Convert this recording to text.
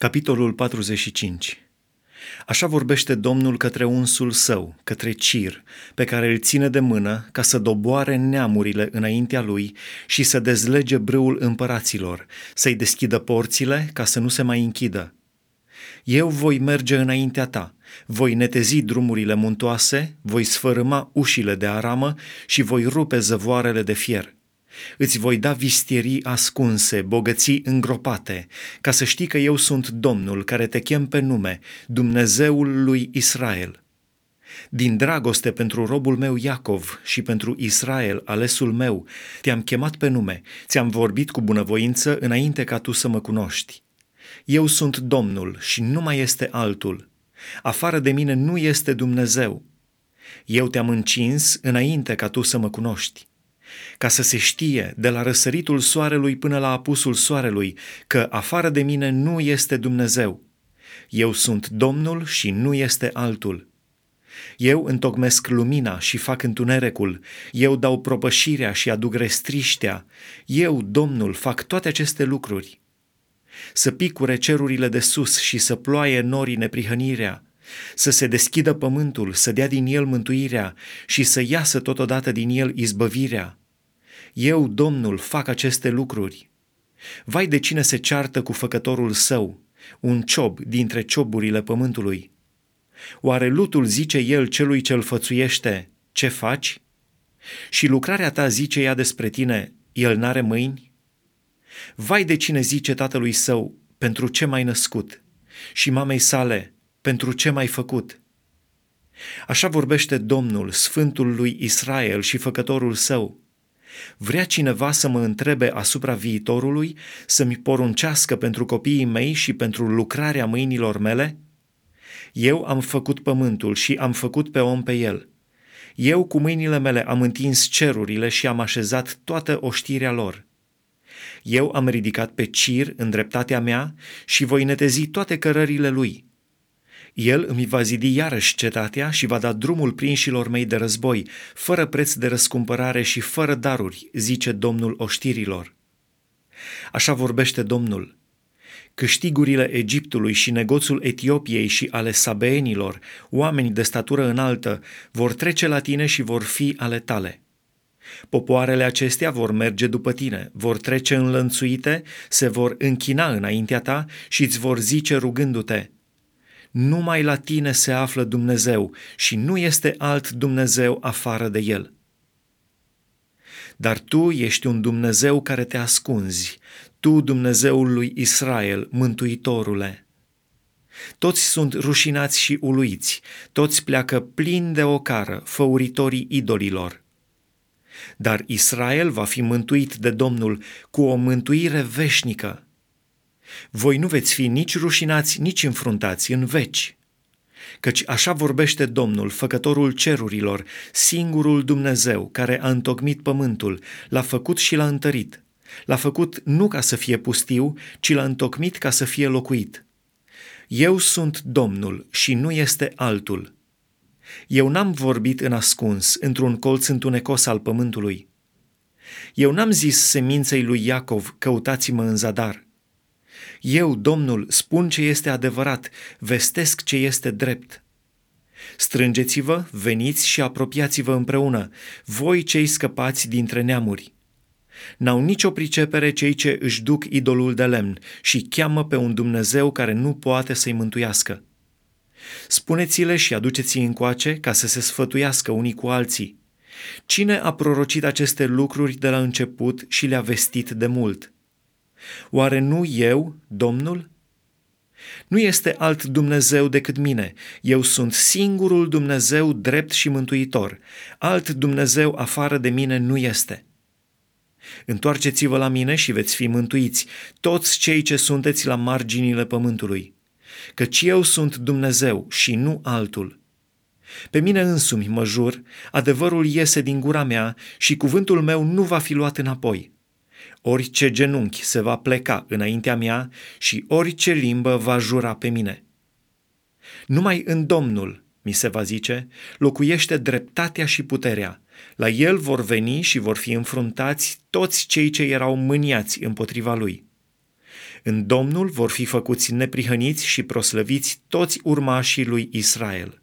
Capitolul 45 Așa vorbește Domnul către unsul său, către Cir, pe care îl ține de mână ca să doboare neamurile înaintea lui și să dezlege brâul împăraților, să-i deschidă porțile ca să nu se mai închidă. Eu voi merge înaintea ta, voi netezi drumurile muntoase, voi sfărâma ușile de aramă și voi rupe zăvoarele de fier. Îți voi da vistierii ascunse, bogății îngropate, ca să știi că eu sunt Domnul care te chem pe nume, Dumnezeul lui Israel. Din dragoste pentru robul meu Iacov și pentru Israel, alesul meu, te-am chemat pe nume, ți-am vorbit cu bunăvoință înainte ca tu să mă cunoști. Eu sunt Domnul și nu mai este altul. Afară de mine nu este Dumnezeu. Eu te-am încins înainte ca tu să mă cunoști ca să se știe de la răsăritul soarelui până la apusul soarelui că afară de mine nu este Dumnezeu. Eu sunt Domnul și nu este altul. Eu întocmesc lumina și fac întunericul, eu dau propășirea și aduc restriștea, eu, Domnul, fac toate aceste lucruri. Să picure cerurile de sus și să ploaie norii neprihănirea, să se deschidă pământul, să dea din el mântuirea și să iasă totodată din el izbăvirea. Eu, Domnul, fac aceste lucruri. Vai de cine se ceartă cu făcătorul său, un ciob dintre cioburile pământului. Oare lutul zice el celui ce-l fățuiește, ce faci? Și lucrarea ta zice ea despre tine, el n-are mâini? Vai de cine zice tatălui său, pentru ce mai născut? Și mamei sale, pentru ce mai făcut? Așa vorbește Domnul, Sfântul lui Israel și Făcătorul său. Vrea cineva să mă întrebe asupra viitorului, să-mi poruncească pentru copiii mei și pentru lucrarea mâinilor mele? Eu am făcut pământul și am făcut pe om pe el. Eu cu mâinile mele am întins cerurile și am așezat toată oștirea lor. Eu am ridicat pe Cir în dreptatea mea și voi netezi toate cărările lui. El îmi va zidi iarăși cetatea și va da drumul prinșilor mei de război, fără preț de răscumpărare și fără daruri, zice Domnul oștirilor. Așa vorbește Domnul. Câștigurile Egiptului și negoțul Etiopiei și ale sabeenilor, oameni de statură înaltă, vor trece la tine și vor fi ale tale. Popoarele acestea vor merge după tine, vor trece înlănțuite, se vor închina înaintea ta și îți vor zice rugându-te, numai la tine se află Dumnezeu și nu este alt Dumnezeu afară de El. Dar tu ești un Dumnezeu care te ascunzi, tu Dumnezeul lui Israel, Mântuitorule. Toți sunt rușinați și uluiți, toți pleacă plini de ocară, făuritorii idolilor. Dar Israel va fi mântuit de Domnul cu o mântuire veșnică voi nu veți fi nici rușinați, nici înfruntați în veci. Căci așa vorbește Domnul, făcătorul cerurilor, singurul Dumnezeu care a întocmit pământul, l-a făcut și l-a întărit. L-a făcut nu ca să fie pustiu, ci l-a întocmit ca să fie locuit. Eu sunt Domnul și nu este altul. Eu n-am vorbit în ascuns, într-un colț întunecos al pământului. Eu n-am zis seminței lui Iacov, căutați-mă în zadar – eu, Domnul, spun ce este adevărat, vestesc ce este drept. Strângeți-vă, veniți și apropiați-vă împreună, voi cei scăpați dintre neamuri. N-au nicio pricepere cei ce își duc idolul de lemn și cheamă pe un Dumnezeu care nu poate să-i mântuiască. Spuneți-le și aduceți-i încoace ca să se sfătuiască unii cu alții. Cine a prorocit aceste lucruri de la început și le-a vestit de mult? Oare nu eu, Domnul? Nu este alt Dumnezeu decât mine. Eu sunt singurul Dumnezeu drept și mântuitor. Alt Dumnezeu afară de mine nu este. Întoarceți-vă la mine și veți fi mântuiți, toți cei ce sunteți la marginile pământului, căci eu sunt Dumnezeu și nu altul. Pe mine însumi mă jur, adevărul iese din gura mea și cuvântul meu nu va fi luat înapoi orice genunchi se va pleca înaintea mea și orice limbă va jura pe mine. Numai în Domnul, mi se va zice, locuiește dreptatea și puterea. La el vor veni și vor fi înfruntați toți cei ce erau mâniați împotriva lui. În Domnul vor fi făcuți neprihăniți și proslăviți toți urmașii lui Israel.